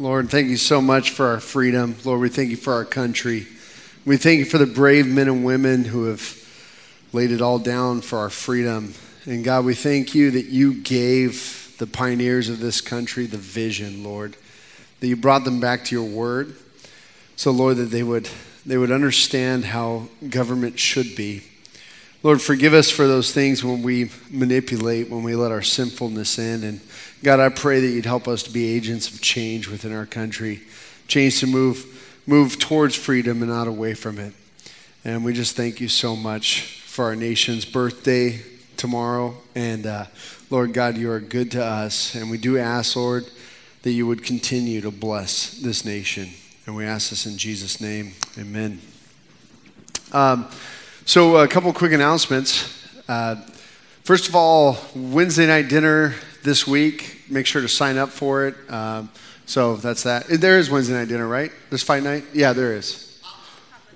Lord, thank you so much for our freedom. Lord, we thank you for our country. We thank you for the brave men and women who have laid it all down for our freedom. And God, we thank you that you gave the pioneers of this country the vision, Lord, that you brought them back to your word. So, Lord, that they would, they would understand how government should be. Lord, forgive us for those things when we manipulate, when we let our sinfulness in. And God, I pray that you'd help us to be agents of change within our country, change to move, move towards freedom and not away from it. And we just thank you so much for our nation's birthday tomorrow. And uh, Lord God, you are good to us. And we do ask, Lord, that you would continue to bless this nation. And we ask this in Jesus' name. Amen. Um, so, a couple quick announcements. Uh, first of all, Wednesday night dinner this week. Make sure to sign up for it. Um, so, that's that. There is Wednesday night dinner, right? There's fight night? Yeah, there is.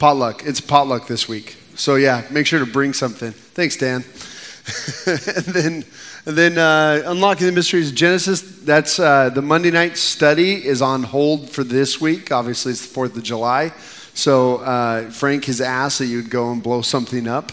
Potluck. It's potluck this week. So, yeah, make sure to bring something. Thanks, Dan. and then, and then uh, unlocking the mysteries of Genesis. That's uh, the Monday night study is on hold for this week. Obviously, it's the Fourth of July. So uh, Frank has asked that you'd go and blow something up.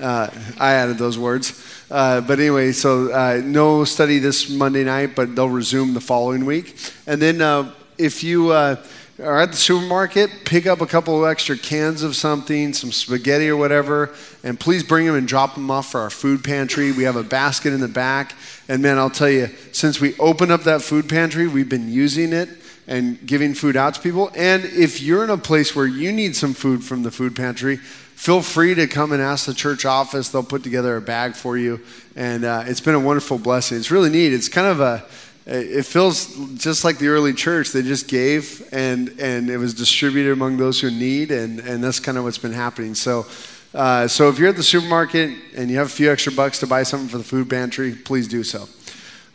Uh, I added those words. Uh, but anyway, so uh, no study this Monday night, but they'll resume the following week. And then uh, if you uh, are at the supermarket, pick up a couple of extra cans of something, some spaghetti or whatever, and please bring them and drop them off for our food pantry. We have a basket in the back. And man, I'll tell you, since we opened up that food pantry, we've been using it and giving food out to people. And if you're in a place where you need some food from the food pantry, feel free to come and ask the church office. They'll put together a bag for you. And uh, it's been a wonderful blessing. It's really neat. It's kind of a, it feels just like the early church. They just gave and, and it was distributed among those who need. And, and that's kind of what's been happening. So, uh, so if you're at the supermarket and you have a few extra bucks to buy something for the food pantry, please do so.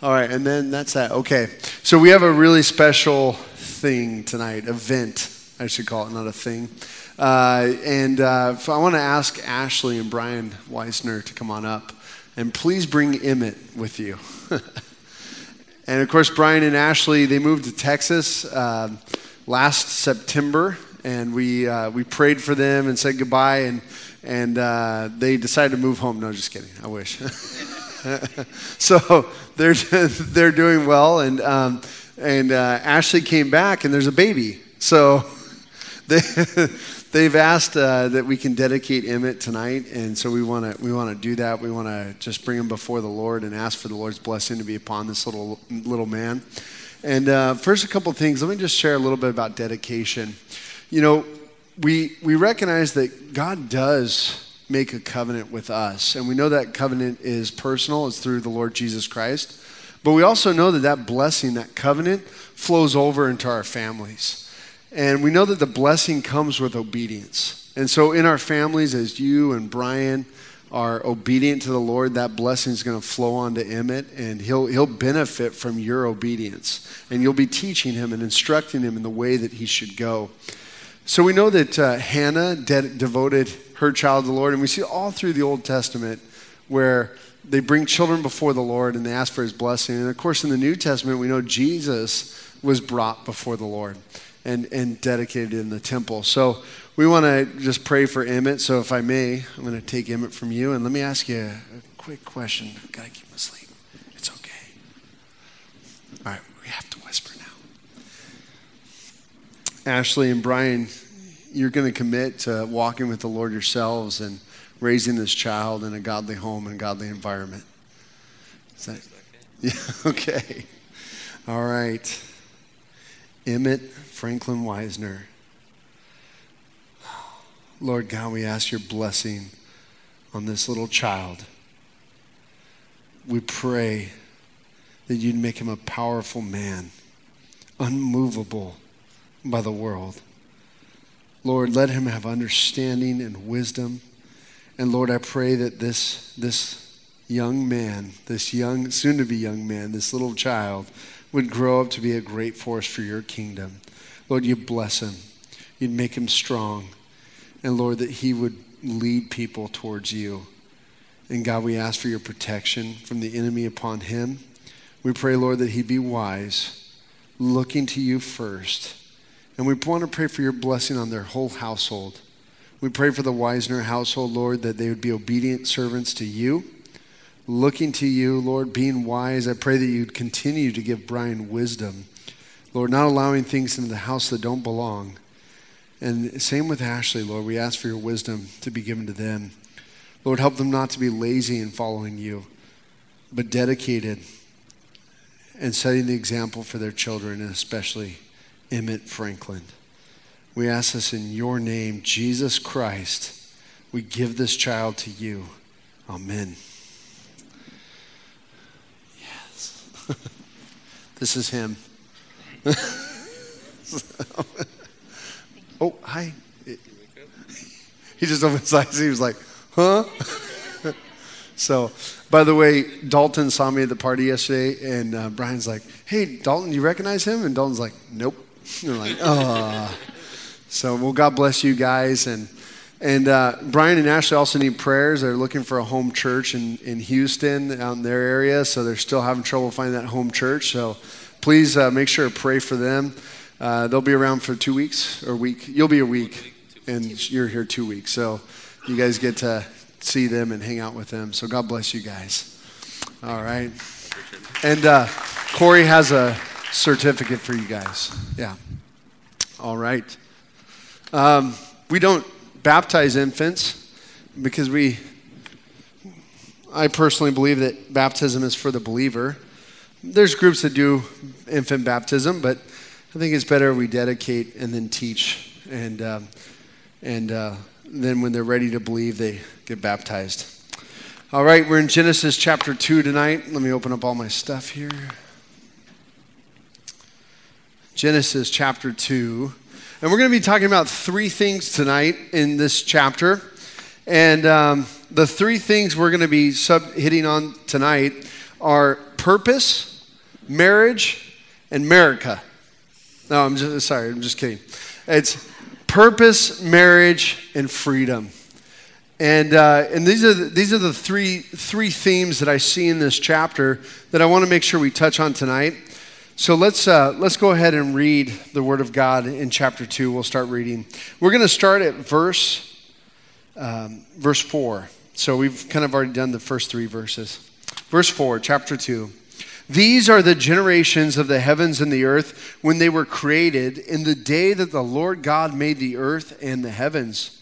All right, and then that's that. Okay, so we have a really special thing tonight, event, I should call it, not a thing. Uh, and uh, I want to ask Ashley and Brian Weisner to come on up. And please bring Emmett with you. and of course, Brian and Ashley, they moved to Texas uh, last September. And we, uh, we prayed for them and said goodbye. And, and uh, they decided to move home. No, just kidding. I wish. so they're, they're doing well. And, um, and uh, Ashley came back, and there's a baby. So they, they've asked uh, that we can dedicate Emmett tonight. And so we want to we wanna do that. We want to just bring him before the Lord and ask for the Lord's blessing to be upon this little, little man. And uh, first, a couple things. Let me just share a little bit about dedication. You know, we, we recognize that God does make a covenant with us. And we know that covenant is personal, it's through the Lord Jesus Christ. But we also know that that blessing, that covenant, flows over into our families. And we know that the blessing comes with obedience. And so in our families, as you and Brian are obedient to the Lord, that blessing is going to flow onto Emmett, and he'll, he'll benefit from your obedience. And you'll be teaching him and instructing him in the way that he should go. So we know that uh, Hannah de- devoted her child to the Lord, and we see all through the Old Testament where they bring children before the Lord and they ask for his blessing. And of course, in the New Testament, we know Jesus was brought before the Lord and, and dedicated in the temple. So we want to just pray for Emmett. So if I may, I'm going to take Emmett from you. And let me ask you a, quick question. I've got to keep him asleep. It's okay. All right, we have to whisper now. Ashley and Brian, you're going to commit to walking with the Lord yourselves and raising this child in a godly home and godly environment. Is that, yeah, okay. All right. Emmett Franklin Weisner. Lord God, we ask your blessing on this little child. We pray that you'd make him a powerful man, unmovable by the world. Lord, let him have understanding and wisdom. And Lord, I pray that this, this young man, this young, soon to be young man, this little child, would grow up to be a great force for your kingdom. Lord, you bless him. You'd make him strong. And Lord, that he would lead people towards you. And God, we ask for your protection from the enemy upon him. We pray, Lord, that he be wise, looking to you first. And we want to pray for your blessing on their whole household. We pray for the Weisner household, Lord, that they would be obedient servants to you, looking to you, Lord, being wise. I pray that you'd continue to give Brian wisdom, Lord, not allowing things into the house that don't belong. And same with Ashley, Lord. We ask for your wisdom to be given to them. Lord, help them not to be lazy in following you, but dedicated and setting the example for their children, and especially Emmett Franklin. We ask this in your name, Jesus Christ. We give this child to you. Amen. Yes. this is him. oh, hi. He just opened his eyes. He was like, huh? so, by the way, Dalton saw me at the party yesterday, and uh, Brian's like, hey, Dalton, you recognize him? And Dalton's like, nope. They're like, oh. So, well, God bless you guys. And, and uh, Brian and Ashley also need prayers. They're looking for a home church in, in Houston, out in their area. So they're still having trouble finding that home church. So please uh, make sure to pray for them. Uh, they'll be around for two weeks or week. You'll be a week, and you're here two weeks. So you guys get to see them and hang out with them. So God bless you guys. All right. And uh, Corey has a certificate for you guys. Yeah. All right. Um, we don't baptize infants because we, I personally believe that baptism is for the believer. There's groups that do infant baptism, but I think it's better we dedicate and then teach, and um, and uh, then when they're ready to believe, they get baptized. All right, we're in Genesis chapter two tonight. Let me open up all my stuff here. Genesis chapter two. And we're going to be talking about three things tonight in this chapter. And um, the three things we're going to be sub- hitting on tonight are purpose, marriage, and America. No, I'm just sorry, I'm just kidding. It's purpose, marriage, and freedom. And, uh, and these are, the, these are the three, three themes that I see in this chapter that I want to make sure we touch on tonight. So let's, uh, let's go ahead and read the Word of God in chapter 2. We'll start reading. We're going to start at verse, um, verse 4. So we've kind of already done the first three verses. Verse 4, chapter 2. These are the generations of the heavens and the earth when they were created in the day that the Lord God made the earth and the heavens.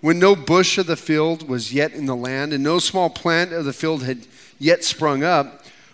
When no bush of the field was yet in the land, and no small plant of the field had yet sprung up,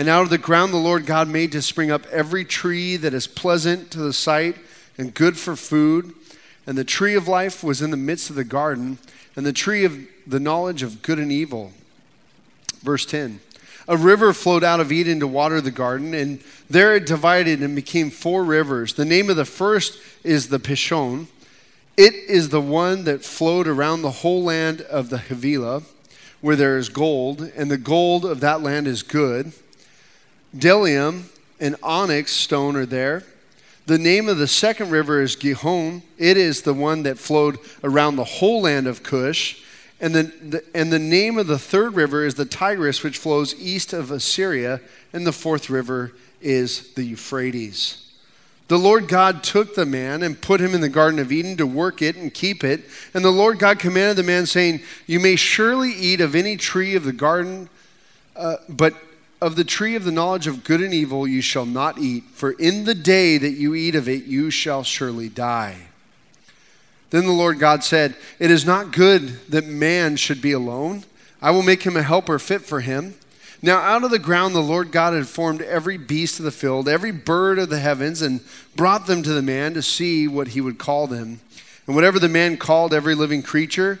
And out of the ground the Lord God made to spring up every tree that is pleasant to the sight and good for food. And the tree of life was in the midst of the garden, and the tree of the knowledge of good and evil. Verse 10 A river flowed out of Eden to water the garden, and there it divided and became four rivers. The name of the first is the Pishon. It is the one that flowed around the whole land of the Havilah, where there is gold, and the gold of that land is good. Bdellium and onyx stone are there. The name of the second river is Gihon. It is the one that flowed around the whole land of Cush. And the, the, and the name of the third river is the Tigris, which flows east of Assyria. And the fourth river is the Euphrates. The Lord God took the man and put him in the Garden of Eden to work it and keep it. And the Lord God commanded the man, saying, You may surely eat of any tree of the garden, uh, but of the tree of the knowledge of good and evil you shall not eat, for in the day that you eat of it you shall surely die. Then the Lord God said, It is not good that man should be alone. I will make him a helper fit for him. Now, out of the ground, the Lord God had formed every beast of the field, every bird of the heavens, and brought them to the man to see what he would call them. And whatever the man called every living creature,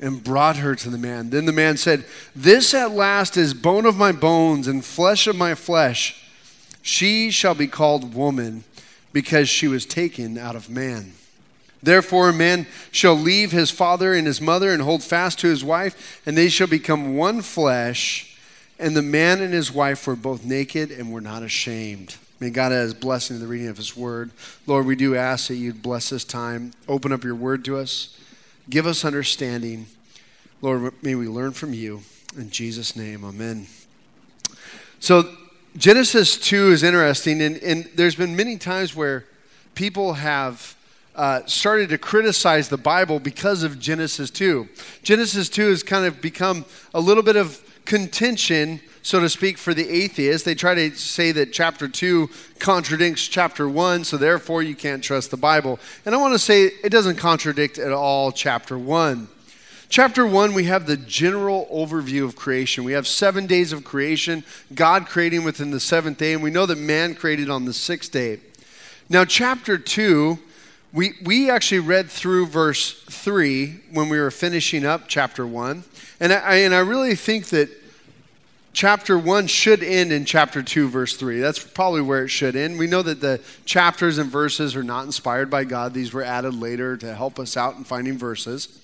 and brought her to the man. Then the man said, This at last is bone of my bones and flesh of my flesh. She shall be called woman because she was taken out of man. Therefore, a man shall leave his father and his mother and hold fast to his wife, and they shall become one flesh. And the man and his wife were both naked and were not ashamed. May God add his blessing to the reading of his word. Lord, we do ask that you'd bless this time. Open up your word to us. Give us understanding. Lord, may we learn from you. In Jesus' name, amen. So, Genesis 2 is interesting, and, and there's been many times where people have uh, started to criticize the Bible because of Genesis 2. Genesis 2 has kind of become a little bit of contention, so to speak, for the atheists. They try to say that chapter 2 contradicts chapter 1, so therefore you can't trust the Bible. And I want to say it doesn't contradict at all chapter 1. Chapter 1, we have the general overview of creation. We have seven days of creation, God creating within the seventh day, and we know that man created on the sixth day. Now, chapter 2 we, we actually read through verse 3 when we were finishing up chapter 1. And I, and I really think that chapter 1 should end in chapter 2, verse 3. That's probably where it should end. We know that the chapters and verses are not inspired by God, these were added later to help us out in finding verses.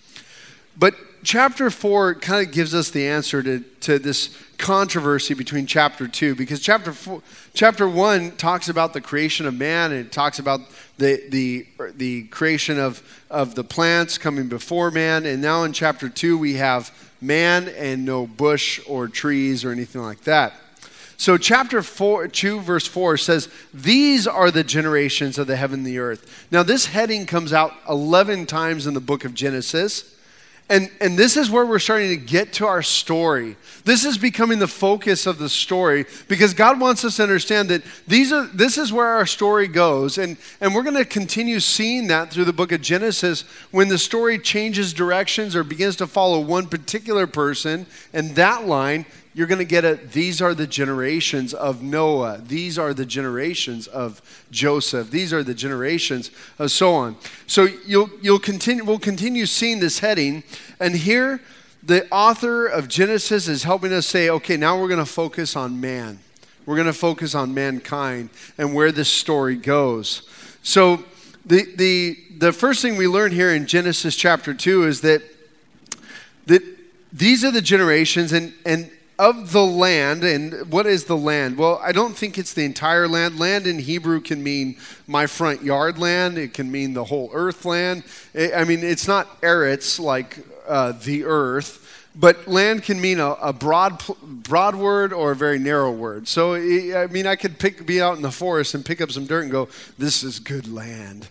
But chapter 4 kind of gives us the answer to, to this controversy between chapter 2 because chapter four, chapter 1 talks about the creation of man and it talks about the, the, the creation of, of the plants coming before man and now in chapter 2 we have man and no bush or trees or anything like that. So chapter 4 2 verse 4 says these are the generations of the heaven and the earth. Now this heading comes out 11 times in the book of genesis and, and this is where we're starting to get to our story. This is becoming the focus of the story because God wants us to understand that these are, this is where our story goes. And, and we're going to continue seeing that through the book of Genesis when the story changes directions or begins to follow one particular person. And that line you're going to get a these are the generations of Noah. These are the generations of Joseph. These are the generations of so on. So you'll you'll continue we'll continue seeing this heading and here the author of Genesis is helping us say, okay, now we're going to focus on man. We're going to focus on mankind and where this story goes. So the the the first thing we learn here in Genesis chapter 2 is that that these are the generations and and of the land, and what is the land? Well, I don't think it's the entire land. Land in Hebrew can mean my front yard land, it can mean the whole earth land. I mean, it's not Eretz like uh, the earth. But land can mean a, a, broad, broad word or a very narrow word. So, I mean, I could pick, be out in the forest and pick up some dirt and go, this is good land.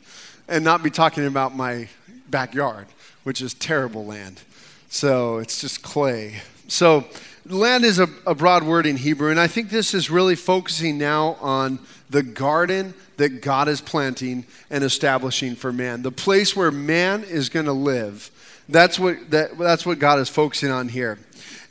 And not be talking about my backyard, which is terrible land. So, it's just clay. So, land is a, a, broad word in Hebrew, and I think this is really focusing now on the garden that God is planting and establishing for man, the place where man is going to live. That's what, that, that's what God is focusing on here.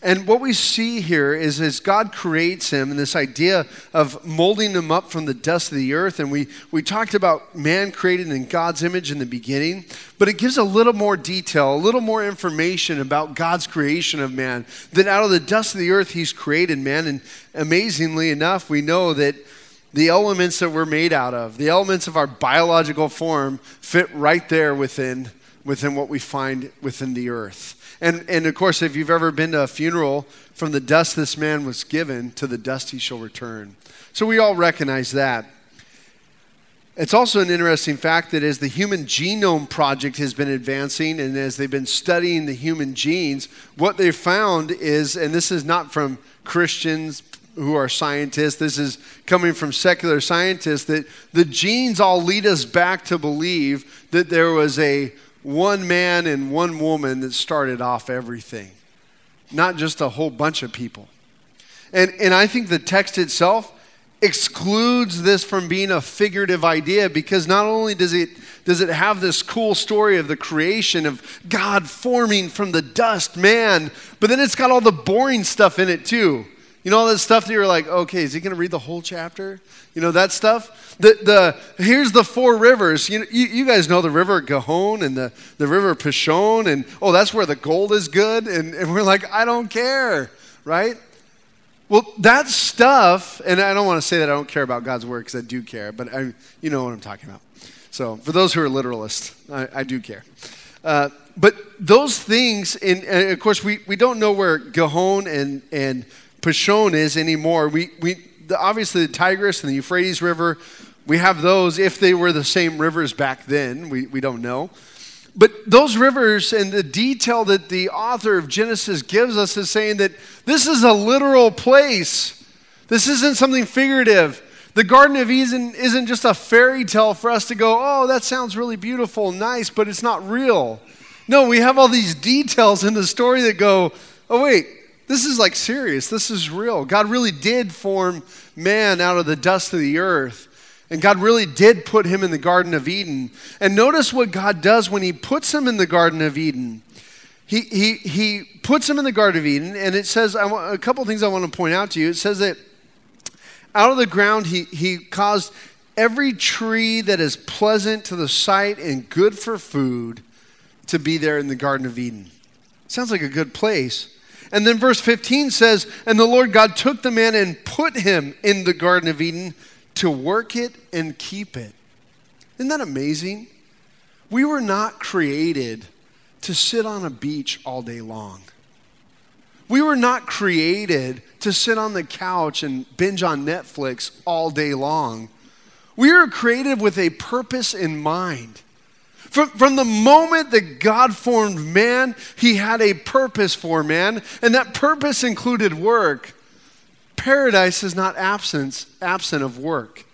And what we see here is as God creates him and this idea of molding him up from the dust of the earth. And we, we talked about man created in God's image in the beginning, but it gives a little more detail, a little more information about God's creation of man. That out of the dust of the earth, he's created man. And amazingly enough, we know that the elements that we're made out of, the elements of our biological form, fit right there within, within what we find within the earth. And, and of course, if you've ever been to a funeral, from the dust this man was given, to the dust he shall return. So we all recognize that. It's also an interesting fact that as the Human Genome Project has been advancing and as they've been studying the human genes, what they found is, and this is not from Christians who are scientists, this is coming from secular scientists, that the genes all lead us back to believe that there was a one man and one woman that started off everything, not just a whole bunch of people. And, and I think the text itself excludes this from being a figurative idea because not only does it does it have this cool story of the creation of God forming from the dust man, but then it's got all the boring stuff in it too. You know all that stuff that you're like, okay, is he going to read the whole chapter? You know that stuff. The the here's the four rivers. You, know, you, you guys know the river Gihon and the the river Pishon, and oh, that's where the gold is good. And, and we're like, I don't care, right? Well, that stuff, and I don't want to say that I don't care about God's word because I do care, but I, you know what I'm talking about. So, for those who are literalists, I, I do care. Uh, but those things, and, and, of course, we, we don't know where Gihon and, and Pishon is anymore. We, we, the, obviously, the Tigris and the Euphrates River, we have those if they were the same rivers back then. We, we don't know. But those rivers and the detail that the author of Genesis gives us is saying that this is a literal place. This isn't something figurative. The Garden of Eden isn't just a fairy tale for us to go, oh, that sounds really beautiful, nice, but it's not real. No, we have all these details in the story that go, oh, wait, this is like serious. This is real. God really did form man out of the dust of the earth. And God really did put him in the Garden of Eden. And notice what God does when he puts him in the Garden of Eden. He, he, he puts him in the Garden of Eden, and it says, I want, a couple things I want to point out to you. It says that out of the ground, he, he caused every tree that is pleasant to the sight and good for food to be there in the Garden of Eden. Sounds like a good place. And then verse 15 says, And the Lord God took the man and put him in the Garden of Eden to work it and keep it. Isn't that amazing? We were not created to sit on a beach all day long. We were not created to sit on the couch and binge on Netflix all day long. We were created with a purpose in mind. From, from the moment that God formed man, he had a purpose for man, and that purpose included work. Paradise is not absence, absent of work.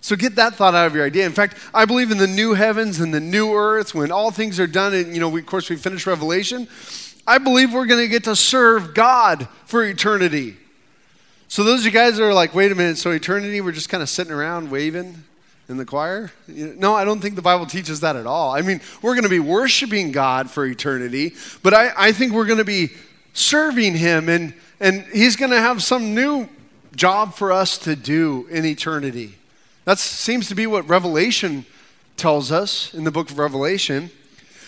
So get that thought out of your idea. In fact, I believe in the new heavens and the new earth when all things are done. And, you know, we, of course, we finish Revelation. I believe we're going to get to serve God for eternity. So those of you guys that are like, wait a minute, so eternity, we're just kind of sitting around waving in the choir? No, I don't think the Bible teaches that at all. I mean, we're going to be worshiping God for eternity, but I, I think we're going to be serving Him and and he's going to have some new job for us to do in eternity. That seems to be what Revelation tells us in the book of Revelation.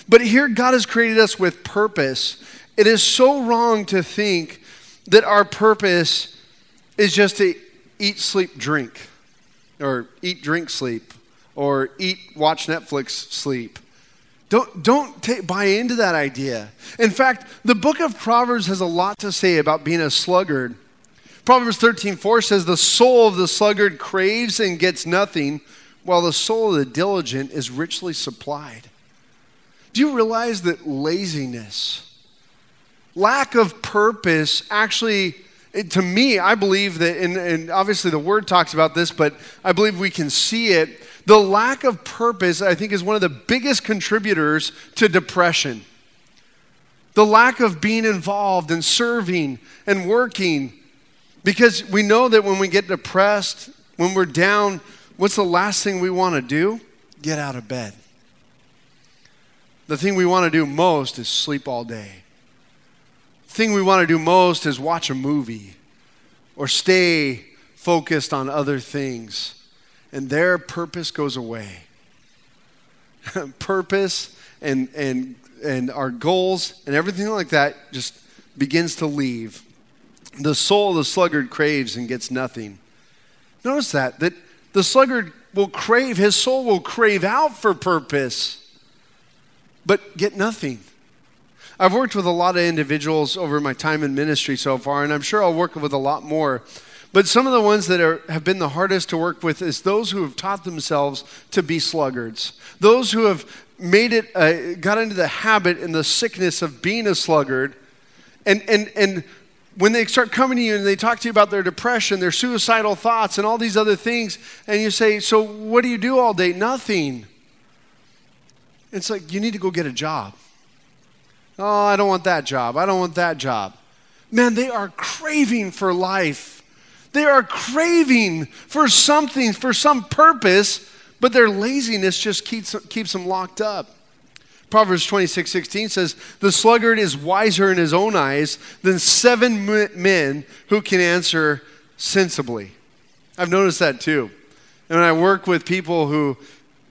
But here, God has created us with purpose. It is so wrong to think that our purpose is just to eat, sleep, drink, or eat, drink, sleep, or eat, watch Netflix, sleep. Don't, don't buy into that idea. In fact, the book of Proverbs has a lot to say about being a sluggard. Proverbs 13 4 says, The soul of the sluggard craves and gets nothing, while the soul of the diligent is richly supplied. Do you realize that laziness, lack of purpose, actually, to me, I believe that, and, and obviously the word talks about this, but I believe we can see it the lack of purpose, I think, is one of the biggest contributors to depression. The lack of being involved and serving and working. Because we know that when we get depressed, when we're down, what's the last thing we want to do? Get out of bed. The thing we want to do most is sleep all day. Thing we want to do most is watch a movie or stay focused on other things and their purpose goes away. purpose and, and, and our goals and everything like that just begins to leave. The soul of the sluggard craves and gets nothing. Notice that, that the sluggard will crave, his soul will crave out for purpose, but get nothing. I've worked with a lot of individuals over my time in ministry so far, and I'm sure I'll work with a lot more but some of the ones that are, have been the hardest to work with is those who have taught themselves to be sluggards. Those who have made it, uh, got into the habit and the sickness of being a sluggard. And, and, and when they start coming to you and they talk to you about their depression, their suicidal thoughts, and all these other things, and you say, So what do you do all day? Nothing. It's like, you need to go get a job. Oh, I don't want that job. I don't want that job. Man, they are craving for life. They are craving for something, for some purpose, but their laziness just keeps, keeps them locked up. Proverbs 26 16 says, The sluggard is wiser in his own eyes than seven men who can answer sensibly. I've noticed that too. And when I work with people who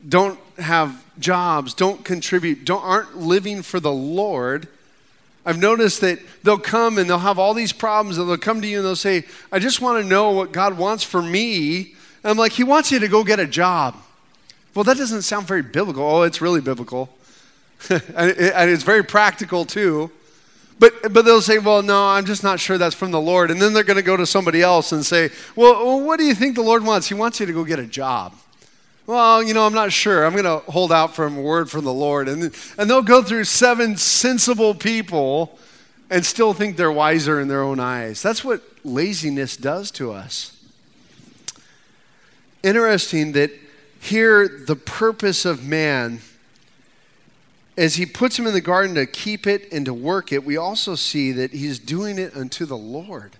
don't have jobs, don't contribute, don't, aren't living for the Lord, I've noticed that they'll come and they'll have all these problems and they'll come to you and they'll say, I just want to know what God wants for me. And I'm like, He wants you to go get a job. Well, that doesn't sound very biblical. Oh, it's really biblical. and it's very practical too. But, but they'll say, well, no, I'm just not sure that's from the Lord. And then they're going to go to somebody else and say, well, what do you think the Lord wants? He wants you to go get a job. Well, you know, I'm not sure. I'm going to hold out for a word from the Lord. And, and they'll go through seven sensible people and still think they're wiser in their own eyes. That's what laziness does to us. Interesting that here the purpose of man as he puts him in the garden to keep it and to work it, we also see that he's doing it unto the Lord.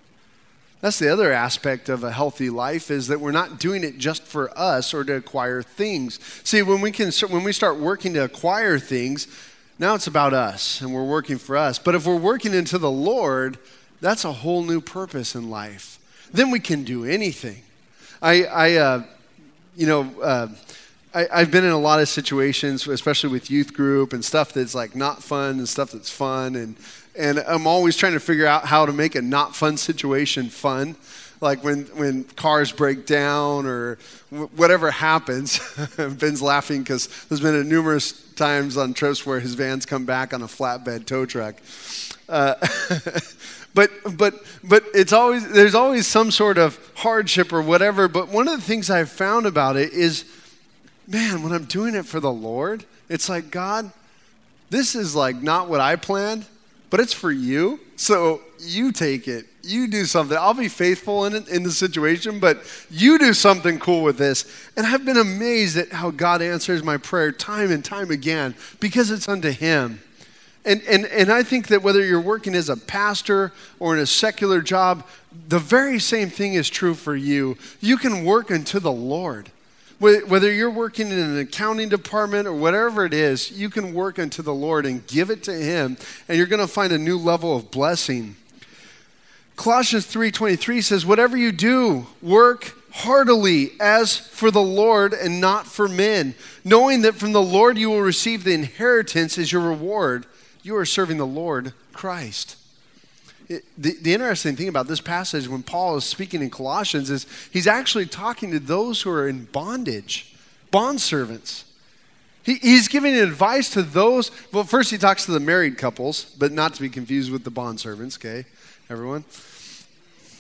That's the other aspect of a healthy life is that we're not doing it just for us or to acquire things. See, when we can when we start working to acquire things, now it's about us and we're working for us. But if we're working into the Lord, that's a whole new purpose in life. Then we can do anything. I, I uh, you know, uh, I, have been in a lot of situations, especially with youth group and stuff that's like not fun and stuff that's fun. And, and I'm always trying to figure out how to make a not fun situation fun. Like when, when cars break down or w- whatever happens. Ben's laughing because there's been a numerous times on trips where his vans come back on a flatbed tow truck. Uh, but but but it's always there's always some sort of hardship or whatever. But one of the things I've found about it is man, when I'm doing it for the Lord, it's like, God, this is like not what I planned, but it's for you. So you take it. You do something. I'll be faithful in it, in the situation, but you do something cool with this. And I've been amazed at how God answers my prayer time and time again because it's unto Him. And, and, and I think that whether you're working as a pastor or in a secular job, the very same thing is true for you. You can work unto the Lord. Whether you're working in an accounting department or whatever it is, you can work unto the Lord and give it to Him, and you're going to find a new level of blessing. Colossians 3:23 says, "Whatever you do, work heartily as for the Lord and not for men, knowing that from the Lord you will receive the inheritance as your reward. You are serving the Lord Christ." The, the interesting thing about this passage when Paul is speaking in Colossians is he's actually talking to those who are in bondage, bond servants. He, he's giving advice to those. Well, first he talks to the married couples, but not to be confused with the bond servants, okay, everyone?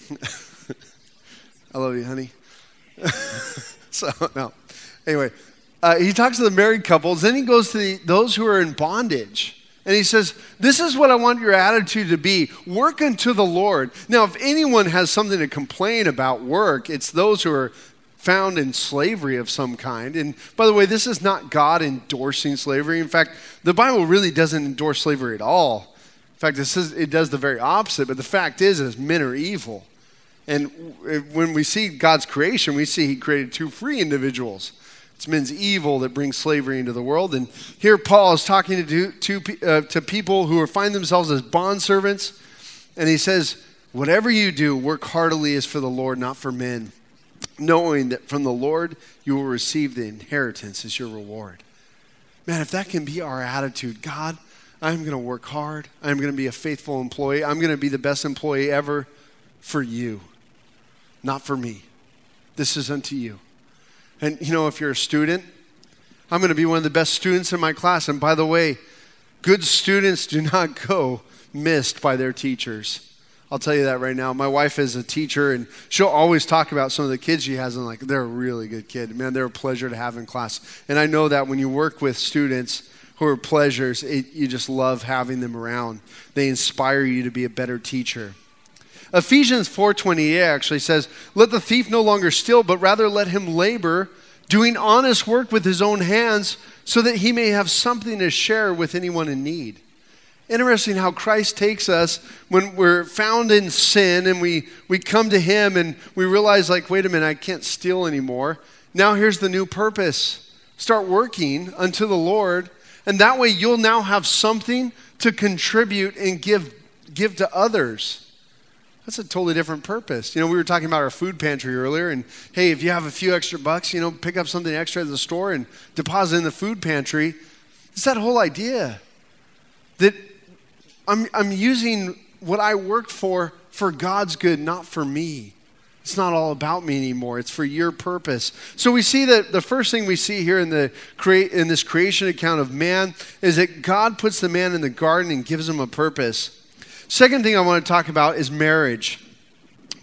I love you, honey. so, no. Anyway, uh, he talks to the married couples, then he goes to the, those who are in bondage. And he says, This is what I want your attitude to be work unto the Lord. Now, if anyone has something to complain about work, it's those who are found in slavery of some kind. And by the way, this is not God endorsing slavery. In fact, the Bible really doesn't endorse slavery at all. In fact, it, says, it does the very opposite. But the fact is, is men are evil. And when we see God's creation, we see He created two free individuals. It's men's evil that brings slavery into the world. And here Paul is talking to, to, uh, to people who find themselves as bondservants. And he says, Whatever you do, work heartily as for the Lord, not for men, knowing that from the Lord you will receive the inheritance as your reward. Man, if that can be our attitude, God, I'm going to work hard. I'm going to be a faithful employee. I'm going to be the best employee ever for you, not for me. This is unto you. And you know, if you're a student, I'm going to be one of the best students in my class. And by the way, good students do not go missed by their teachers. I'll tell you that right now. My wife is a teacher, and she'll always talk about some of the kids she has, and like, they're a really good kid. Man, they're a pleasure to have in class. And I know that when you work with students who are pleasures, it, you just love having them around. They inspire you to be a better teacher. Ephesians 4:28 actually says, "Let the thief no longer steal, but rather let him labor, doing honest work with his own hands, so that he may have something to share with anyone in need." Interesting how Christ takes us when we're found in sin and we, we come to him and we realize, like, wait a minute, I can't steal anymore. Now here's the new purpose start working unto the Lord, and that way you'll now have something to contribute and give, give to others. That's a totally different purpose. You know, we were talking about our food pantry earlier, and hey, if you have a few extra bucks, you know, pick up something extra at the store and deposit in the food pantry. It's that whole idea that I'm, I'm using what I work for for God's good, not for me. It's not all about me anymore. It's for your purpose. So we see that the first thing we see here in the create in this creation account of man is that God puts the man in the garden and gives him a purpose. Second thing I want to talk about is marriage.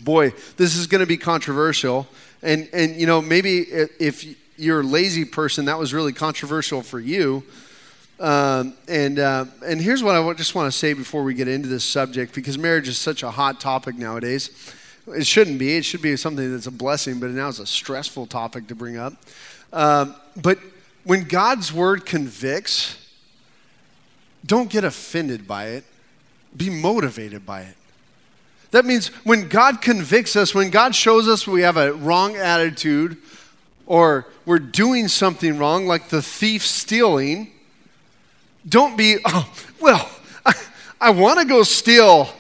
Boy, this is going to be controversial. And and you know, maybe if you're a lazy person, that was really controversial for you. Um, and uh, and here's what I just want to say before we get into this subject, because marriage is such a hot topic nowadays. It shouldn't be. It should be something that's a blessing, but now it's a stressful topic to bring up. Um, but when God's word convicts, don't get offended by it, be motivated by it. That means when God convicts us, when God shows us we have a wrong attitude or we're doing something wrong, like the thief stealing, don't be, oh, well, I, I want to go steal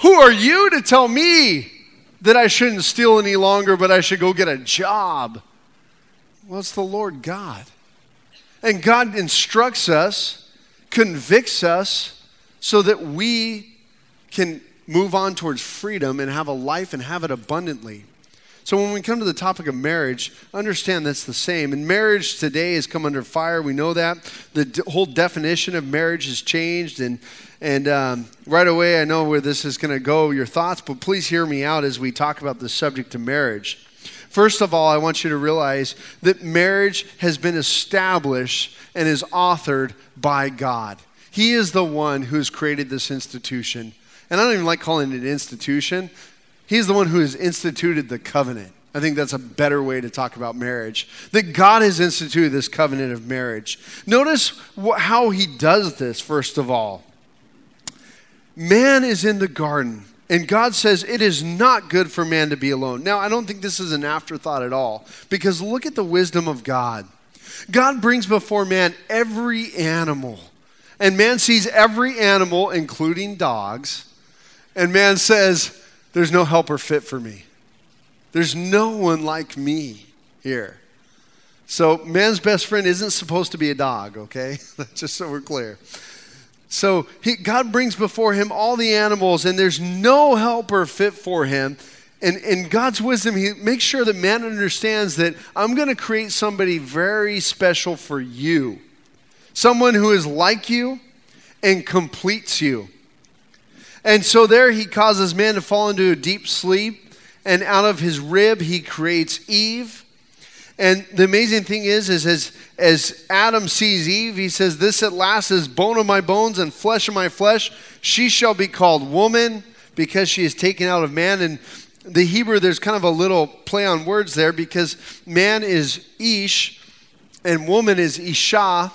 Who are you to tell me that I shouldn't steal any longer, but I should go get a job? Well, it's the Lord God. And God instructs us, convicts us, so that we can move on towards freedom and have a life and have it abundantly. So when we come to the topic of marriage, understand that's the same. And marriage today has come under fire. We know that. The d- whole definition of marriage has changed. And, and um, right away, I know where this is going to go, your thoughts, but please hear me out as we talk about the subject of marriage. First of all, I want you to realize that marriage has been established and is authored by God. He is the one who has created this institution. And I don't even like calling it an institution He's the one who has instituted the covenant. I think that's a better way to talk about marriage. That God has instituted this covenant of marriage. Notice wh- how he does this, first of all. Man is in the garden, and God says it is not good for man to be alone. Now, I don't think this is an afterthought at all, because look at the wisdom of God. God brings before man every animal, and man sees every animal, including dogs, and man says, there's no helper fit for me. There's no one like me here. So, man's best friend isn't supposed to be a dog, okay? Just so we're clear. So, he, God brings before him all the animals, and there's no helper fit for him. And in God's wisdom, He makes sure that man understands that I'm going to create somebody very special for you. Someone who is like you and completes you. And so there he causes man to fall into a deep sleep, and out of his rib he creates Eve. And the amazing thing is, is as, as Adam sees Eve, he says, This at last is bone of my bones and flesh of my flesh. She shall be called woman because she is taken out of man. And the Hebrew, there's kind of a little play on words there because man is Ish and woman is Isha.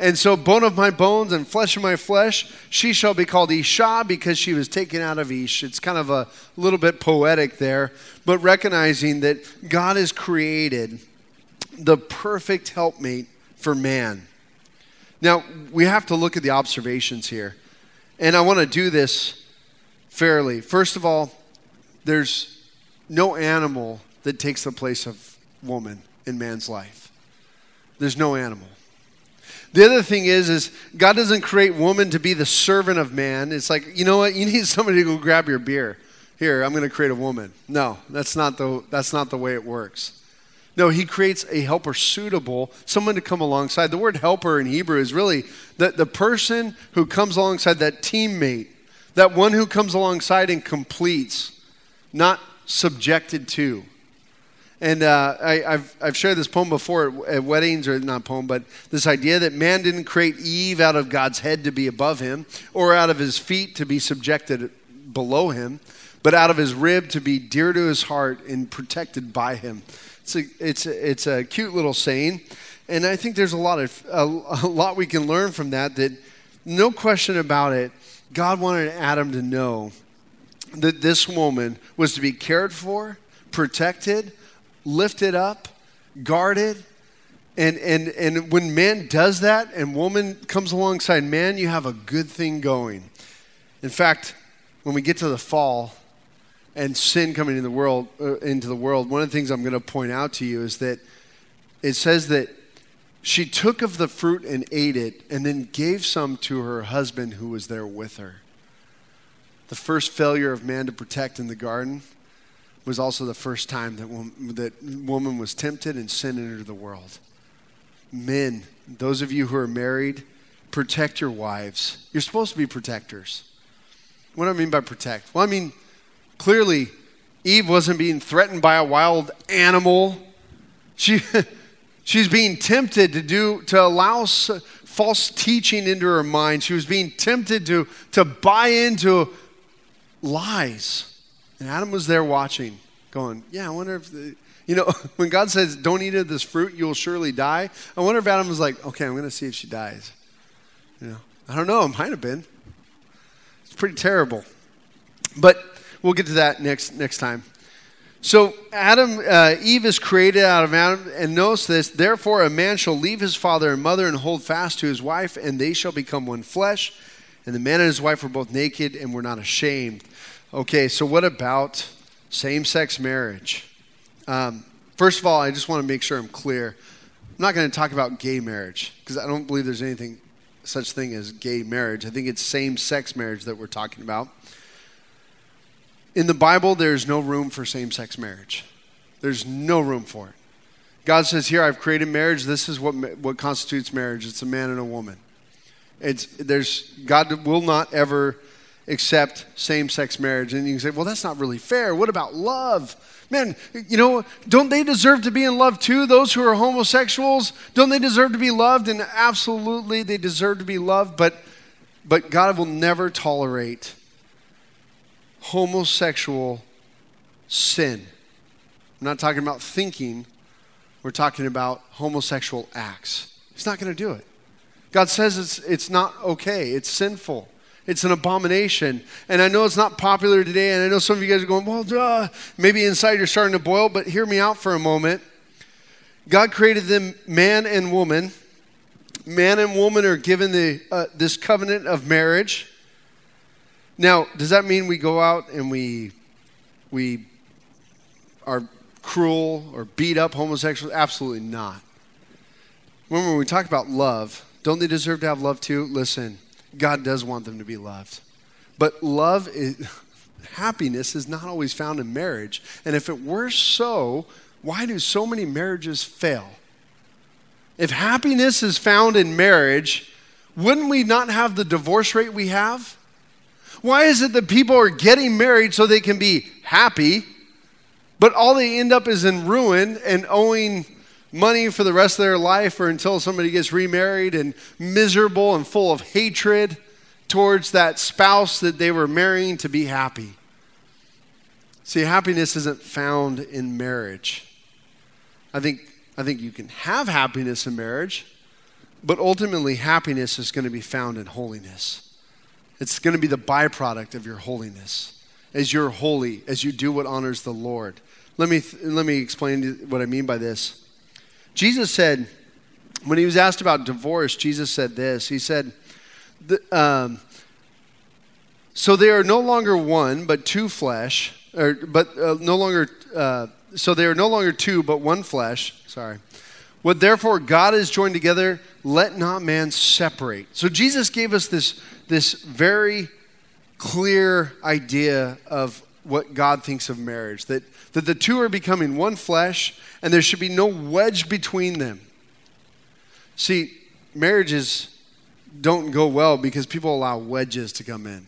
And so, bone of my bones and flesh of my flesh, she shall be called Isha because she was taken out of Ish. It's kind of a little bit poetic there, but recognizing that God has created the perfect helpmate for man. Now, we have to look at the observations here. And I want to do this fairly. First of all, there's no animal that takes the place of woman in man's life. There's no animal. The other thing is, is God doesn't create woman to be the servant of man. It's like, you know what? You need somebody to go grab your beer. Here, I'm going to create a woman. No, that's not the, that's not the way it works. No, he creates a helper suitable, someone to come alongside. The word helper in Hebrew is really the, the person who comes alongside that teammate, that one who comes alongside and completes, not subjected to. And uh, I, have I've shared this poem before at, at, weddings, or not poem, but this idea that man didn't create Eve out of God's head to be above him, or out of his feet to be subjected below him, but out of his rib to be dear to his heart and protected by him. It's a, it's a, it's a cute little saying, and I think there's a lot of a, a lot we can learn from that. That no question about it, God wanted Adam to know that this woman was to be cared for, protected lifted up, guarded. And, and, and when man does that and woman comes alongside man, you have a good thing going. In fact, when we get to the fall and sin coming into the world, uh, into the world, one of the things I'm going to point out to you is that it says that she took of the fruit and ate it, and then gave some to her husband who was there with her. The first failure of man to protect in the garden was also the first time that woman, that woman was tempted and sin entered the world. Men, those of you who are married, protect your wives. You're supposed to be protectors. What do I mean by protect? Well, I mean, clearly, Eve wasn't being threatened by a wild animal. She. She's being tempted to do to allow false teaching into her mind. She was being tempted to, to buy into lies. And Adam was there watching, going, Yeah, I wonder if, the, you know, when God says, Don't eat of this fruit, you'll surely die. I wonder if Adam was like, Okay, I'm going to see if she dies. You know, I don't know. It might have been. It's pretty terrible. But we'll get to that next, next time. So Adam, uh, Eve is created out of Adam, and notice this. Therefore, a man shall leave his father and mother and hold fast to his wife, and they shall become one flesh. And the man and his wife were both naked and were not ashamed. Okay, so what about same-sex marriage? Um, first of all, I just want to make sure I'm clear. I'm not going to talk about gay marriage because I don't believe there's anything such thing as gay marriage. I think it's same-sex marriage that we're talking about. In the Bible, there's no room for same sex marriage. There's no room for it. God says, Here, I've created marriage. This is what, what constitutes marriage it's a man and a woman. It's, there's, God will not ever accept same sex marriage. And you can say, Well, that's not really fair. What about love? Man, you know, don't they deserve to be in love too? Those who are homosexuals, don't they deserve to be loved? And absolutely, they deserve to be loved. But, but God will never tolerate homosexual sin. I'm not talking about thinking, we're talking about homosexual acts. He's not going to do it. God says it's, it's not okay, it's sinful. It's an abomination. And I know it's not popular today, and I know some of you guys are going, well, duh. Maybe inside you're starting to boil, but hear me out for a moment. God created them man and woman. Man and woman are given the, uh, this covenant of marriage. Now, does that mean we go out and we we are cruel or beat up homosexuals? Absolutely not. Remember, when we talk about love, don't they deserve to have love too? Listen, God does want them to be loved. But love is happiness is not always found in marriage. And if it were so, why do so many marriages fail? If happiness is found in marriage, wouldn't we not have the divorce rate we have? Why is it that people are getting married so they can be happy, but all they end up is in ruin and owing money for the rest of their life or until somebody gets remarried and miserable and full of hatred towards that spouse that they were marrying to be happy? See, happiness isn't found in marriage. I think, I think you can have happiness in marriage, but ultimately, happiness is going to be found in holiness. It's going to be the byproduct of your holiness. As you're holy, as you do what honors the Lord. Let me, let me explain what I mean by this. Jesus said, when he was asked about divorce, Jesus said this. He said, um, So they are no longer one, but two flesh, or, but uh, no longer, uh, so they are no longer two, but one flesh. Sorry. What therefore God has joined together, let not man separate. So Jesus gave us this this very clear idea of what God thinks of marriage that, that the two are becoming one flesh and there should be no wedge between them. See, marriages don't go well because people allow wedges to come in.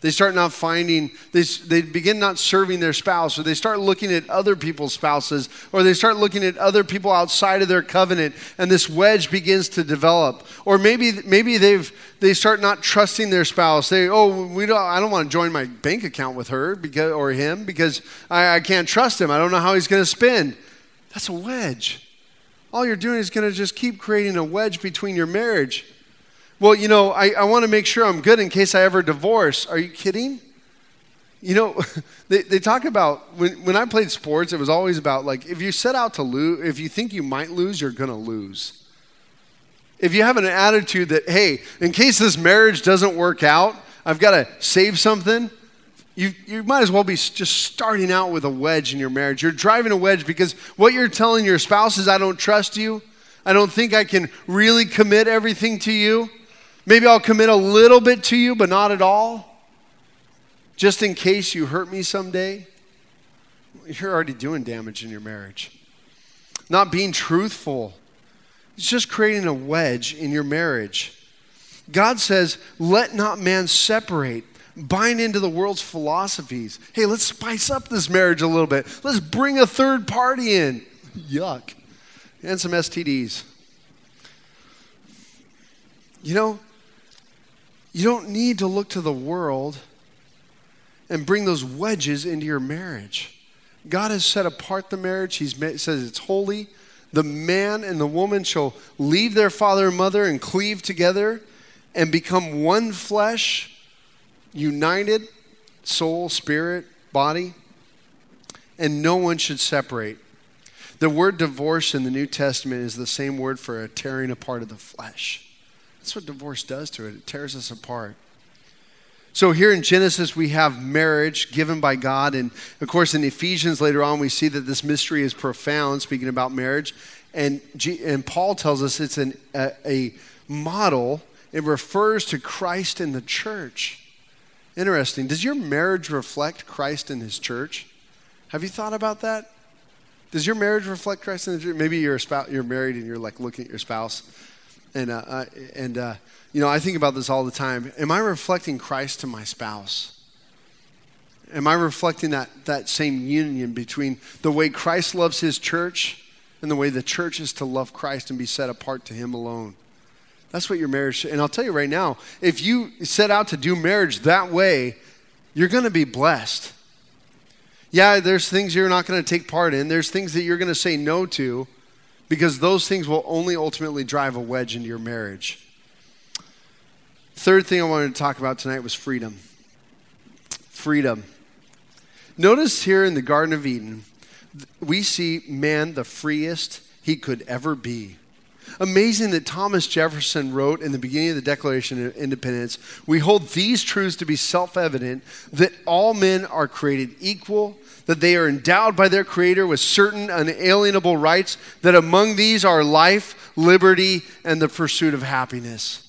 They start not finding, they, they begin not serving their spouse, or they start looking at other people's spouses, or they start looking at other people outside of their covenant, and this wedge begins to develop. Or maybe, maybe they've, they start not trusting their spouse. They, oh, we don't, I don't want to join my bank account with her because, or him because I, I can't trust him. I don't know how he's going to spend. That's a wedge. All you're doing is going to just keep creating a wedge between your marriage. Well, you know, I, I want to make sure I'm good in case I ever divorce. Are you kidding? You know, they, they talk about when, when I played sports, it was always about like if you set out to lose, if you think you might lose, you're going to lose. If you have an attitude that, hey, in case this marriage doesn't work out, I've got to save something, you, you might as well be just starting out with a wedge in your marriage. You're driving a wedge because what you're telling your spouse is, I don't trust you. I don't think I can really commit everything to you. Maybe I'll commit a little bit to you, but not at all just in case you hurt me someday, you're already doing damage in your marriage. Not being truthful, it's just creating a wedge in your marriage. God says, let not man separate, bind into the world's philosophies. Hey, let's spice up this marriage a little bit. Let's bring a third party in. Yuck. And some STDs. You know, you don't need to look to the world and bring those wedges into your marriage. God has set apart the marriage. He says it's holy. The man and the woman shall leave their father and mother and cleave together and become one flesh, united, soul, spirit, body, and no one should separate. The word divorce in the New Testament is the same word for a tearing apart of the flesh. That's what divorce does to it, it tears us apart. So here in Genesis, we have marriage given by God. And of course, in Ephesians later on, we see that this mystery is profound, speaking about marriage. And, G- and Paul tells us it's an, a, a model, it refers to Christ in the church. Interesting. Does your marriage reflect Christ in his church? Have you thought about that? Does your marriage reflect Christ in the church? Maybe you're, a spouse, you're married and you're like looking at your spouse and, uh, and uh, you know, I think about this all the time. Am I reflecting Christ to my spouse? Am I reflecting that, that same union between the way Christ loves his church and the way the church is to love Christ and be set apart to him alone? That's what your marriage And I'll tell you right now, if you set out to do marriage that way, you're going to be blessed. Yeah, there's things you're not going to take part in. There's things that you're going to say no to because those things will only ultimately drive a wedge into your marriage. Third thing I wanted to talk about tonight was freedom. Freedom. Notice here in the Garden of Eden, we see man the freest he could ever be. Amazing that Thomas Jefferson wrote in the beginning of the Declaration of Independence we hold these truths to be self evident that all men are created equal, that they are endowed by their Creator with certain unalienable rights, that among these are life, liberty, and the pursuit of happiness.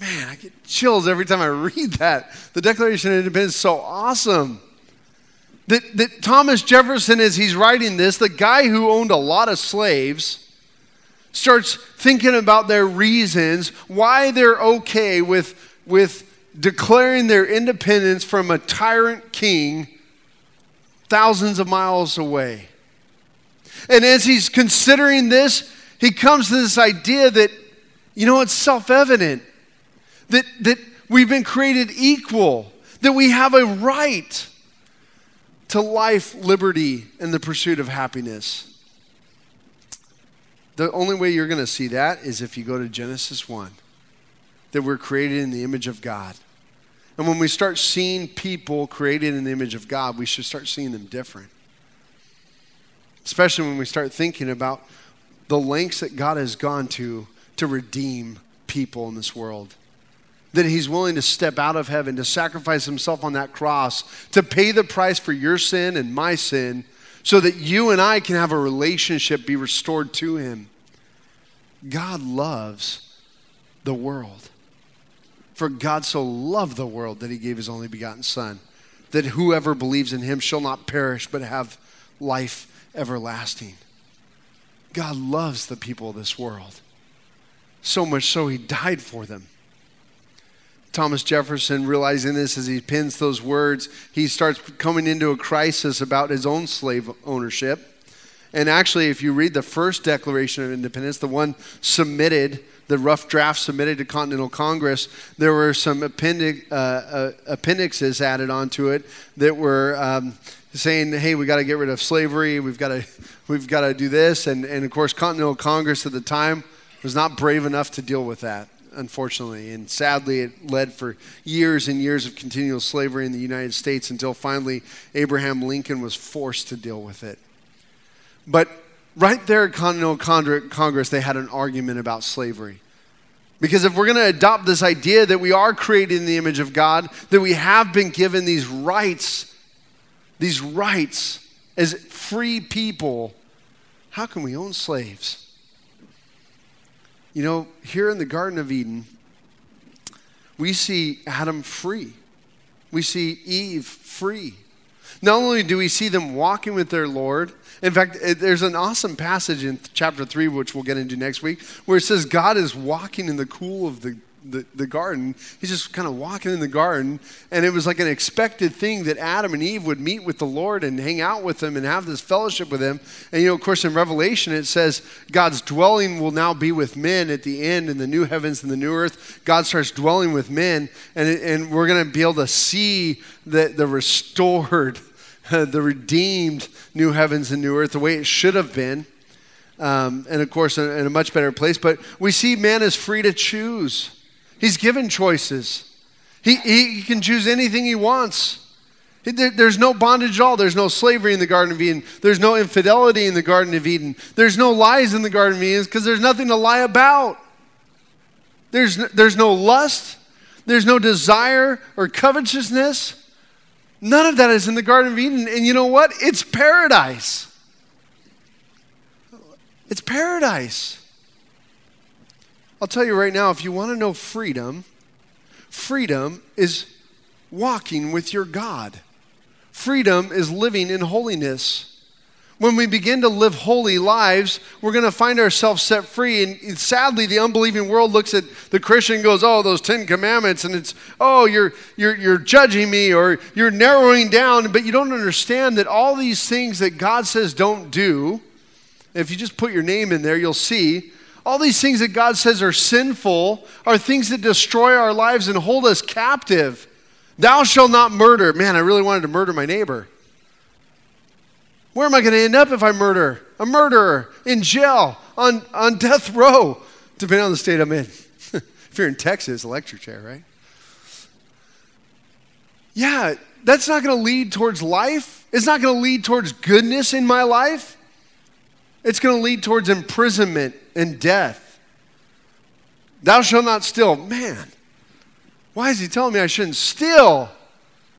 Man, I get chills every time I read that. The Declaration of Independence is so awesome. That, that Thomas Jefferson, as he's writing this, the guy who owned a lot of slaves, starts thinking about their reasons why they're okay with, with declaring their independence from a tyrant king thousands of miles away. And as he's considering this, he comes to this idea that, you know, it's self evident that, that we've been created equal, that we have a right to life, liberty, and the pursuit of happiness. The only way you're going to see that is if you go to Genesis 1, that we're created in the image of God. And when we start seeing people created in the image of God, we should start seeing them different. Especially when we start thinking about the lengths that God has gone to to redeem people in this world. That He's willing to step out of heaven, to sacrifice Himself on that cross, to pay the price for your sin and my sin, so that you and I can have a relationship be restored to Him. God loves the world. For God so loved the world that He gave His only begotten Son, that whoever believes in Him shall not perish but have life everlasting. God loves the people of this world. So much so, He died for them. Thomas Jefferson, realizing this as he pins those words, he starts coming into a crisis about his own slave ownership. And actually, if you read the first Declaration of Independence, the one submitted, the rough draft submitted to Continental Congress, there were some appendix, uh, uh, appendixes added onto it that were um, saying, "Hey, we got to get rid of slavery. We've got to, we've got to do this." And and of course, Continental Congress at the time was not brave enough to deal with that. Unfortunately. And sadly, it led for years and years of continual slavery in the United States until finally Abraham Lincoln was forced to deal with it. But right there at Continental Congress, they had an argument about slavery. Because if we're going to adopt this idea that we are created in the image of God, that we have been given these rights, these rights as free people, how can we own slaves? You know, here in the Garden of Eden, we see Adam free. We see Eve free. Not only do we see them walking with their Lord, in fact, there's an awesome passage in chapter 3, which we'll get into next week, where it says God is walking in the cool of the the, the garden. He's just kind of walking in the garden. And it was like an expected thing that Adam and Eve would meet with the Lord and hang out with him and have this fellowship with him. And, you know, of course, in Revelation, it says God's dwelling will now be with men at the end in the new heavens and the new earth. God starts dwelling with men. And, and we're going to be able to see the, the restored, the redeemed new heavens and new earth the way it should have been. Um, and of course, in, in a much better place. But we see man is free to choose. He's given choices. He, he, can choose anything he wants. There's no bondage at all. There's no slavery in the Garden of Eden. There's no infidelity in the Garden of Eden. There's no lies in the Garden of Eden because there's nothing to lie about. There's, there's no lust. There's no desire or covetousness. None of that is in the Garden of Eden. And you know what? It's paradise. It's paradise. I'll tell you right now if you want to know freedom, freedom is walking with your God. Freedom is living in holiness. When we begin to live holy lives, we're going to find ourselves set free. And sadly, the unbelieving world looks at the Christian and goes, Oh, those Ten Commandments. And it's, Oh, you're, you're, you're judging me or you're narrowing down. But you don't understand that all these things that God says don't do, if you just put your name in there, you'll see all these things that God says are sinful are things that destroy our lives and hold us captive. Thou shalt not murder. Man, I really wanted to murder my neighbor. Where am I going to end up if I murder? A murderer in jail, on, on death row, depending on the state I'm in. if you're in Texas, electric chair, right? Yeah, that's not going to lead towards life. It's not going to lead towards goodness in my life. It's going to lead towards imprisonment and death. Thou shalt not steal. Man, why is he telling me I shouldn't steal?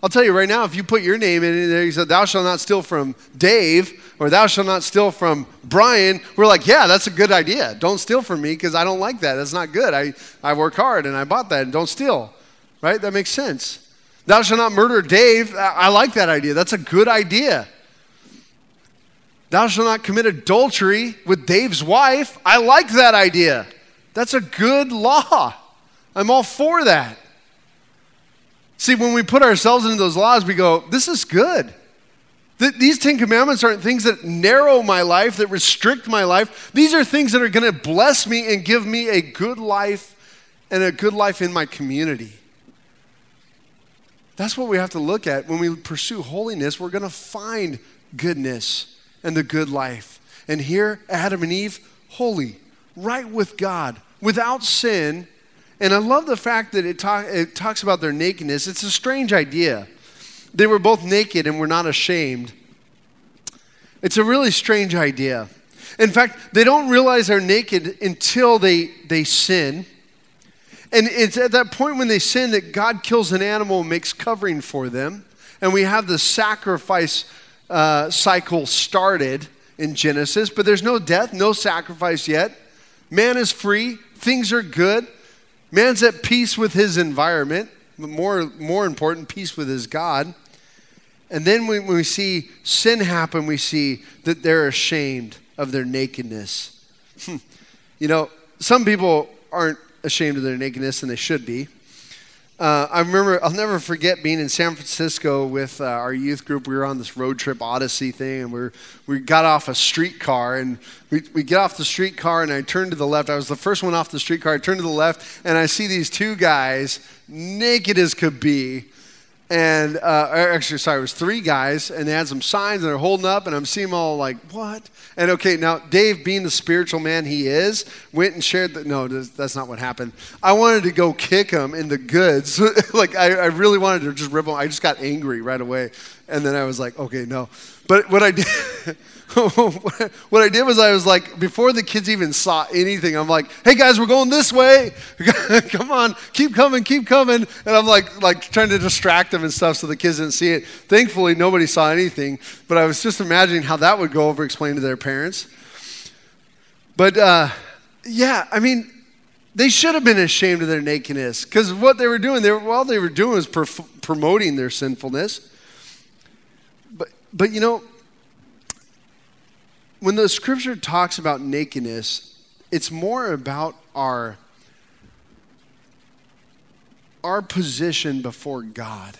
I'll tell you right now, if you put your name in there, he said, Thou shalt not steal from Dave, or Thou shalt not steal from Brian, we're like, Yeah, that's a good idea. Don't steal from me because I don't like that. That's not good. I, I work hard and I bought that. And don't steal. Right? That makes sense. Thou shalt not murder Dave. I like that idea. That's a good idea. Thou shalt not commit adultery with Dave's wife. I like that idea. That's a good law. I'm all for that. See, when we put ourselves into those laws, we go, this is good. these Ten Commandments aren't things that narrow my life, that restrict my life. These are things that are going to bless me and give me a good life and a good life in my community. That's what we have to look at. When we pursue holiness, we're going to find goodness and the good life. And here, Adam and Eve, holy, right with God, without sin. And I love the fact that it, talk, it talks about their nakedness. It's a strange idea. They were both naked and were not ashamed. It's a really strange idea. In fact, they don't realize they're naked until they, they sin. And it's at that point when they sin that God kills an animal and makes covering for them. And we have the sacrifice uh, cycle started in Genesis, but there's no death, no sacrifice yet. Man is free, things are good. Man's at peace with his environment, but more, more important, peace with his God. And then when we see sin happen, we see that they're ashamed of their nakedness. you know, some people aren't ashamed of their nakedness, and they should be. Uh, I remember, I'll never forget being in San Francisco with uh, our youth group. We were on this road trip Odyssey thing, and we we got off a streetcar. And we, we get off the streetcar, and I turn to the left. I was the first one off the streetcar. I turn to the left, and I see these two guys, naked as could be. And uh, actually, sorry, it was three guys, and they had some signs, and they're holding up, and I'm seeing them all like, what? And okay, now Dave, being the spiritual man he is, went and shared that. No, that's not what happened. I wanted to go kick him in the goods, like I, I really wanted to just rip him. I just got angry right away, and then I was like, okay, no. But what I did. what I did was I was like, before the kids even saw anything, I'm like, hey guys, we're going this way. Come on, keep coming, keep coming. And I'm like, like trying to distract them and stuff so the kids didn't see it. Thankfully, nobody saw anything, but I was just imagining how that would go over explained to their parents. But uh, yeah, I mean, they should have been ashamed of their nakedness because what they were doing, they were, all they were doing was promoting their sinfulness. But, you know, when the scripture talks about nakedness, it's more about our our position before God.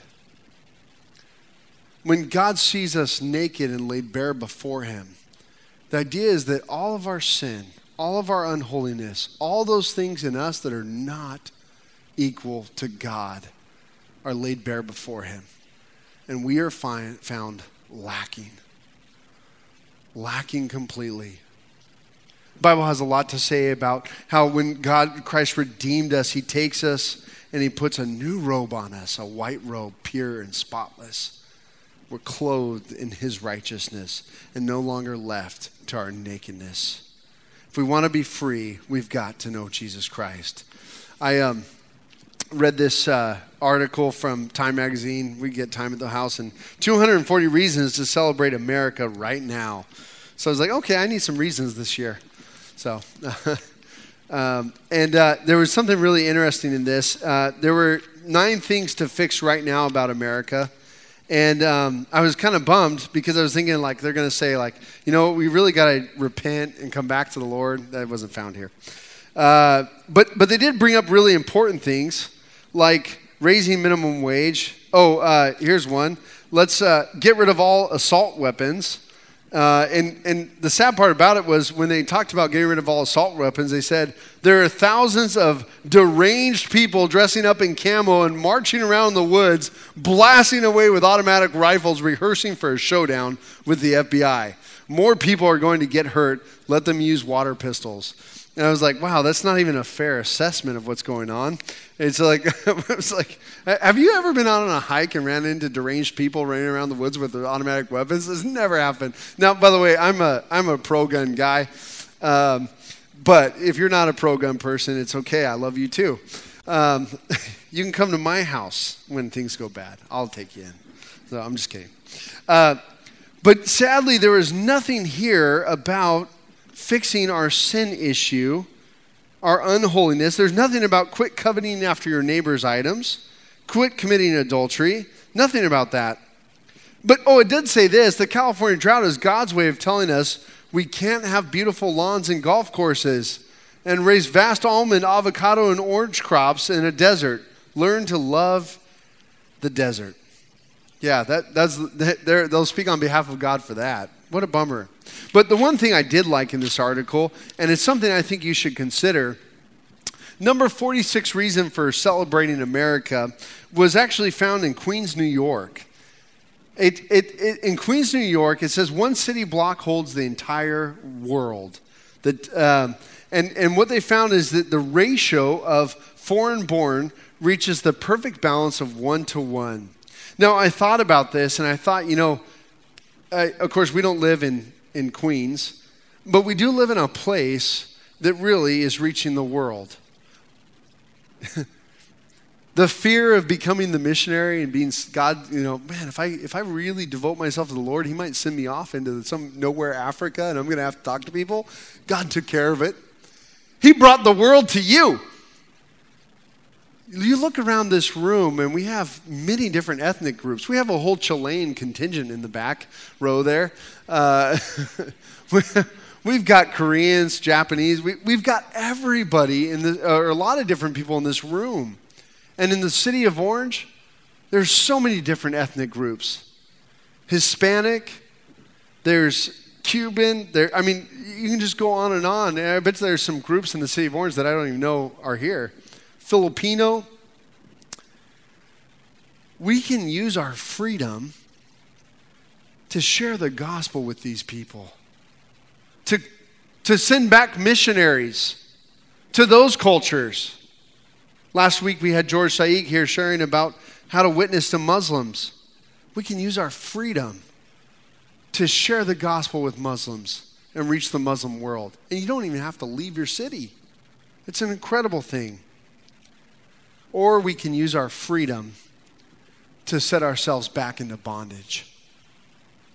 When God sees us naked and laid bare before him, the idea is that all of our sin, all of our unholiness, all those things in us that are not equal to God are laid bare before him. And we are find, found lacking lacking completely. The Bible has a lot to say about how when God, Christ redeemed us, he takes us and he puts a new robe on us, a white robe, pure and spotless. We're clothed in his righteousness and no longer left to our nakedness. If we want to be free, we've got to know Jesus Christ. I um, read this uh, article from Time Magazine. We get time at the house, and 240 reasons to celebrate America right now. So I was like, okay, I need some reasons this year. So, um, and uh, there was something really interesting in this. Uh, there were nine things to fix right now about America. And um, I was kind of bummed because I was thinking, like, they're going to say, like, you know, we really got to repent and come back to the Lord. That wasn't found here. Uh, but, but they did bring up really important things like raising minimum wage. Oh, uh, here's one. Let's uh, get rid of all assault weapons. Uh, and, and the sad part about it was when they talked about getting rid of all assault weapons, they said there are thousands of deranged people dressing up in camo and marching around the woods, blasting away with automatic rifles, rehearsing for a showdown with the FBI. More people are going to get hurt. Let them use water pistols. And I was like, wow, that's not even a fair assessment of what's going on. It's like, it's like, have you ever been out on a hike and ran into deranged people running around the woods with their automatic weapons? This never happened. Now, by the way, I'm a, I'm a pro gun guy. Um, but if you're not a pro gun person, it's okay. I love you too. Um, you can come to my house when things go bad. I'll take you in. So I'm just kidding. Uh, but sadly, there is nothing here about fixing our sin issue, our unholiness. There's nothing about quit coveting after your neighbor's items, quit committing adultery. Nothing about that. But oh, it did say this the California drought is God's way of telling us we can't have beautiful lawns and golf courses and raise vast almond, avocado, and orange crops in a desert. Learn to love the desert. Yeah, that, that's, they'll speak on behalf of God for that. What a bummer. But the one thing I did like in this article, and it's something I think you should consider, number 46 reason for celebrating America was actually found in Queens, New York. It, it, it, in Queens, New York, it says one city block holds the entire world. That, uh, and, and what they found is that the ratio of foreign born reaches the perfect balance of one to one. Now, I thought about this and I thought, you know, uh, of course, we don't live in, in Queens, but we do live in a place that really is reaching the world. the fear of becoming the missionary and being God, you know, man, if I if I really devote myself to the Lord, He might send me off into some nowhere Africa, and I'm going to have to talk to people. God took care of it. He brought the world to you you look around this room and we have many different ethnic groups. We have a whole Chilean contingent in the back row there. Uh, we've got Koreans, Japanese. We, have got everybody in the, or a lot of different people in this room. And in the city of Orange, there's so many different ethnic groups. Hispanic, there's Cuban, there. I mean, you can just go on and on. I bet there's some groups in the city of Orange that I don't even know are here. Filipino. we can use our freedom to share the gospel with these people, to, to send back missionaries to those cultures. Last week we had George Saik here sharing about how to witness to Muslims. We can use our freedom to share the gospel with Muslims and reach the Muslim world. And you don't even have to leave your city. It's an incredible thing. Or we can use our freedom to set ourselves back into bondage.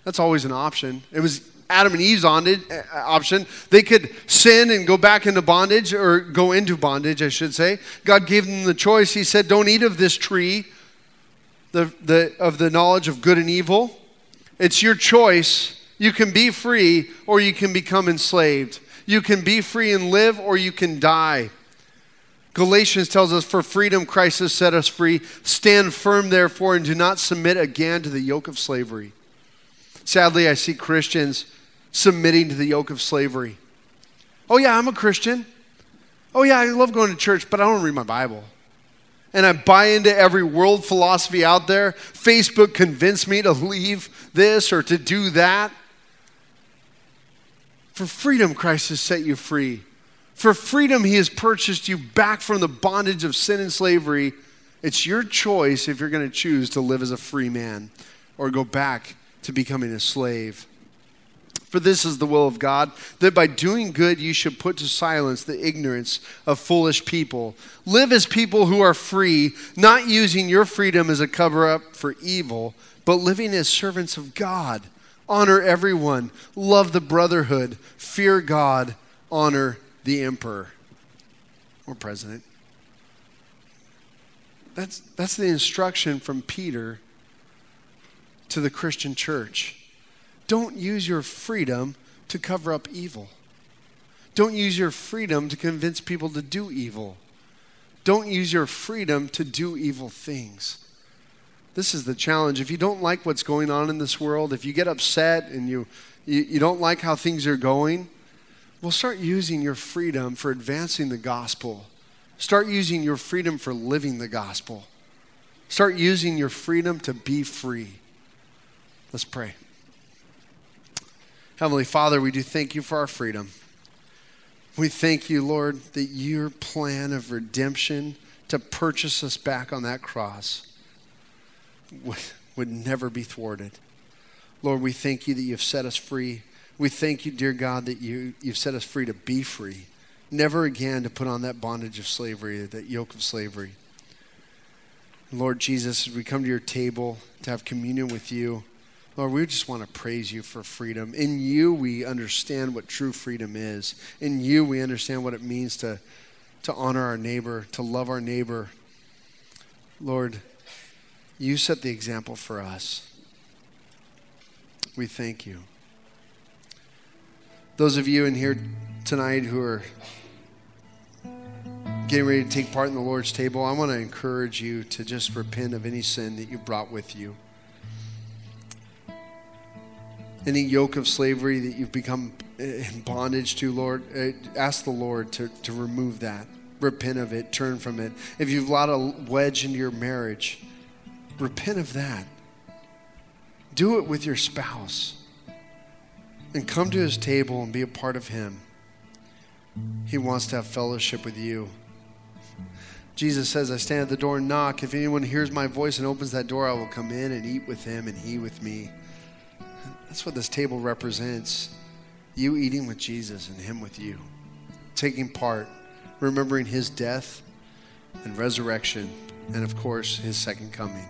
That's always an option. It was Adam and Eve's uh, option. They could sin and go back into bondage, or go into bondage, I should say. God gave them the choice. He said, Don't eat of this tree the, the, of the knowledge of good and evil. It's your choice. You can be free, or you can become enslaved. You can be free and live, or you can die. Galatians tells us, For freedom Christ has set us free. Stand firm, therefore, and do not submit again to the yoke of slavery. Sadly, I see Christians submitting to the yoke of slavery. Oh, yeah, I'm a Christian. Oh, yeah, I love going to church, but I don't read my Bible. And I buy into every world philosophy out there. Facebook convinced me to leave this or to do that. For freedom, Christ has set you free. For freedom, He has purchased you back from the bondage of sin and slavery. It's your choice if you're going to choose to live as a free man or go back to becoming a slave. For this is the will of God, that by doing good you should put to silence the ignorance of foolish people. Live as people who are free, not using your freedom as a cover up for evil, but living as servants of God. Honor everyone, love the brotherhood, fear God, honor the emperor or president. That's, that's the instruction from Peter to the Christian church. Don't use your freedom to cover up evil. Don't use your freedom to convince people to do evil. Don't use your freedom to do evil things. This is the challenge. If you don't like what's going on in this world, if you get upset and you, you, you don't like how things are going, well, start using your freedom for advancing the gospel. Start using your freedom for living the gospel. Start using your freedom to be free. Let's pray. Heavenly Father, we do thank you for our freedom. We thank you, Lord, that your plan of redemption to purchase us back on that cross would, would never be thwarted. Lord, we thank you that you've set us free. We thank you, dear God, that you, you've set us free to be free, never again to put on that bondage of slavery, that yoke of slavery. Lord Jesus, as we come to your table to have communion with you, Lord, we just want to praise you for freedom. In you, we understand what true freedom is. In you, we understand what it means to, to honor our neighbor, to love our neighbor. Lord, you set the example for us. We thank you. Those of you in here tonight who are getting ready to take part in the Lord's table, I want to encourage you to just repent of any sin that you brought with you any yoke of slavery that you've become in bondage to, Lord, uh, ask the Lord to, to remove that. Repent of it, turn from it. If you've allowed a wedge into your marriage, repent of that. Do it with your spouse and come to his table and be a part of him. He wants to have fellowship with you. Jesus says, I stand at the door and knock. If anyone hears my voice and opens that door, I will come in and eat with him and he with me. That's what this table represents. You eating with Jesus and Him with you, taking part, remembering His death and resurrection, and of course, His second coming.